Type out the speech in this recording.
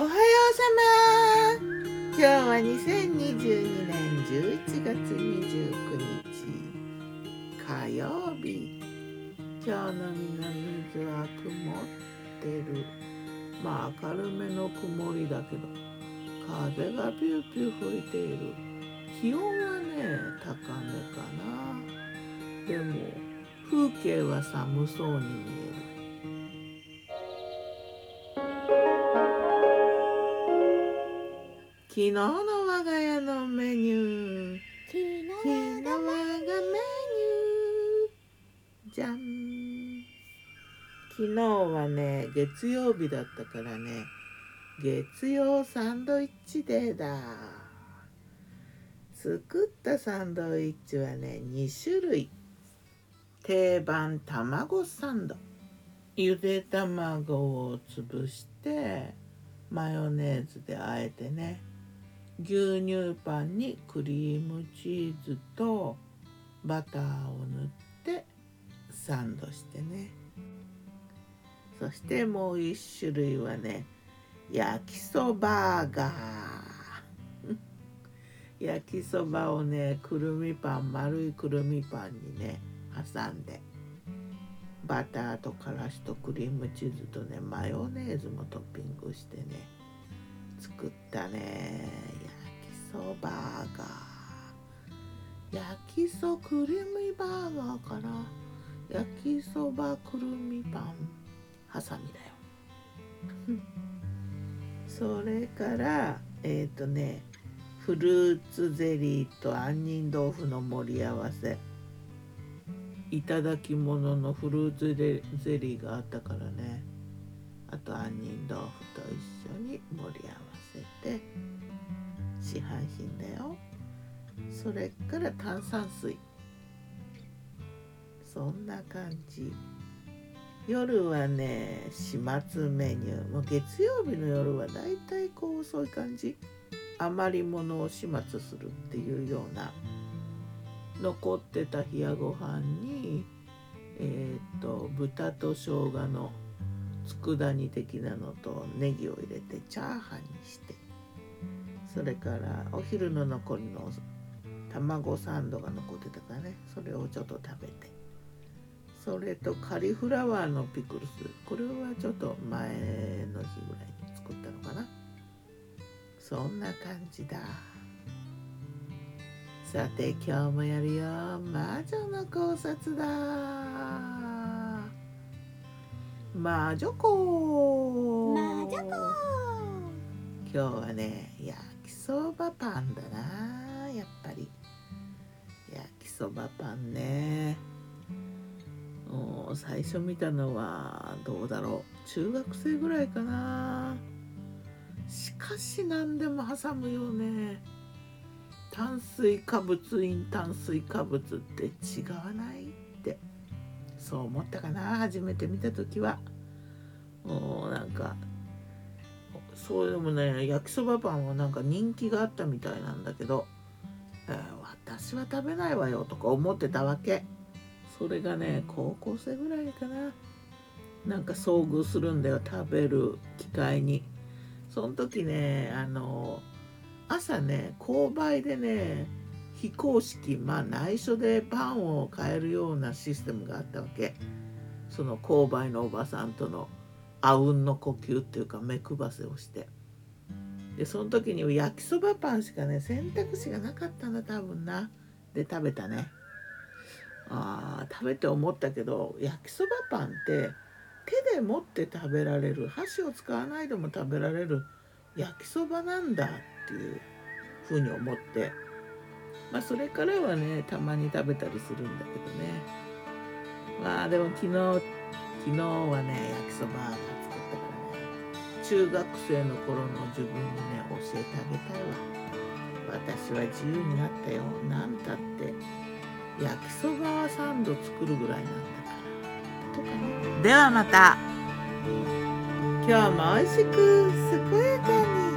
おはようさま。今日は2022年11月29日。火曜日。今日の南水は曇ってる。まあ明るめの曇りだけど風がピューピュー吹いている。気温はね高めかな。でも風景は寒そうに見える。昨日の我が家のメニュー。昨日昨日我がメニュー。じゃん。昨日はね月曜日だったからね月曜サンドイッチデーだ。作ったサンドイッチはね2種類。定番卵サンド。ゆで卵を潰してマヨネーズであえてね牛乳パンにクリームチーズとバターを塗ってサンドしてね。そしてもう一種類はね焼きそバーガー焼きそばをねくるみパン丸いくるみパンにね挟んでバターとからしとクリームチーズとねマヨネーズもトッピングしてね作ったね。そバーガー焼きそくるみバーガーかな。焼きそばくるみパン。ハサミだよ。それからえっ、ー、とねフルーツゼリーと杏仁豆腐の盛り合わせ。いただき物のフルーツゼリーがあったからね。あと杏仁豆腐。市販品だよ。それから炭酸水。そんな感じ。夜はね始末メニュー。もう月曜日の夜はだいたいこうそういう感じ。余り物を始末するっていうような。残ってた冷やご飯にえっ、と豚と生姜の佃煮的なのとネギを入れてチャーハンにして。それからお昼の残りの卵サンドが残ってたからね。それをちょっと食べて。それとカリフラワーのピクルス。これはちょっと前の日ぐらいに作ったのかな。そんな感じだ。さて今日もやるよ。魔女の考察だ。魔女子魔女子今日はね焼きそばパンだなやっぱり。焼きそばパンね。もう最初見たのはどうだろう。中学生ぐらいかな。しかし何でも挟むよね。炭水化物イン炭水化物って違わないって。そう思ったかな初めて見た時は。もうなんかそうでもね焼きそばパンはなんか人気があったみたいなんだけど、えー、私は食べないわよとか思ってたわけ。それがね高校生ぐらいかな。なんか遭遇するんだよ食べる機会に。その時ねあの朝ね購買でね非公式まあ内緒でパンを買えるようなシステムがあったわけ。その購買のおばさんとのあうんの呼吸っていうか目配せをして。でその時に焼きそばパンしかね選択肢がなかったんだ多分な。で食べたね。あ食べて思ったけど焼きそばパンって手で持って食べられる。箸を使わないでも食べられる。焼きそばなんだっていうふうに思って。まあそれからはねたまに食べたりするんだけどね。まあでも昨日昨日はね焼きそばが作ったからね。中学生の頃の自分にね教えてあげたいわ。私は自由になったよ。なんたって焼きそばサンド作るぐらいなんだから。とかね。ではまた。今日も美味しく健やかに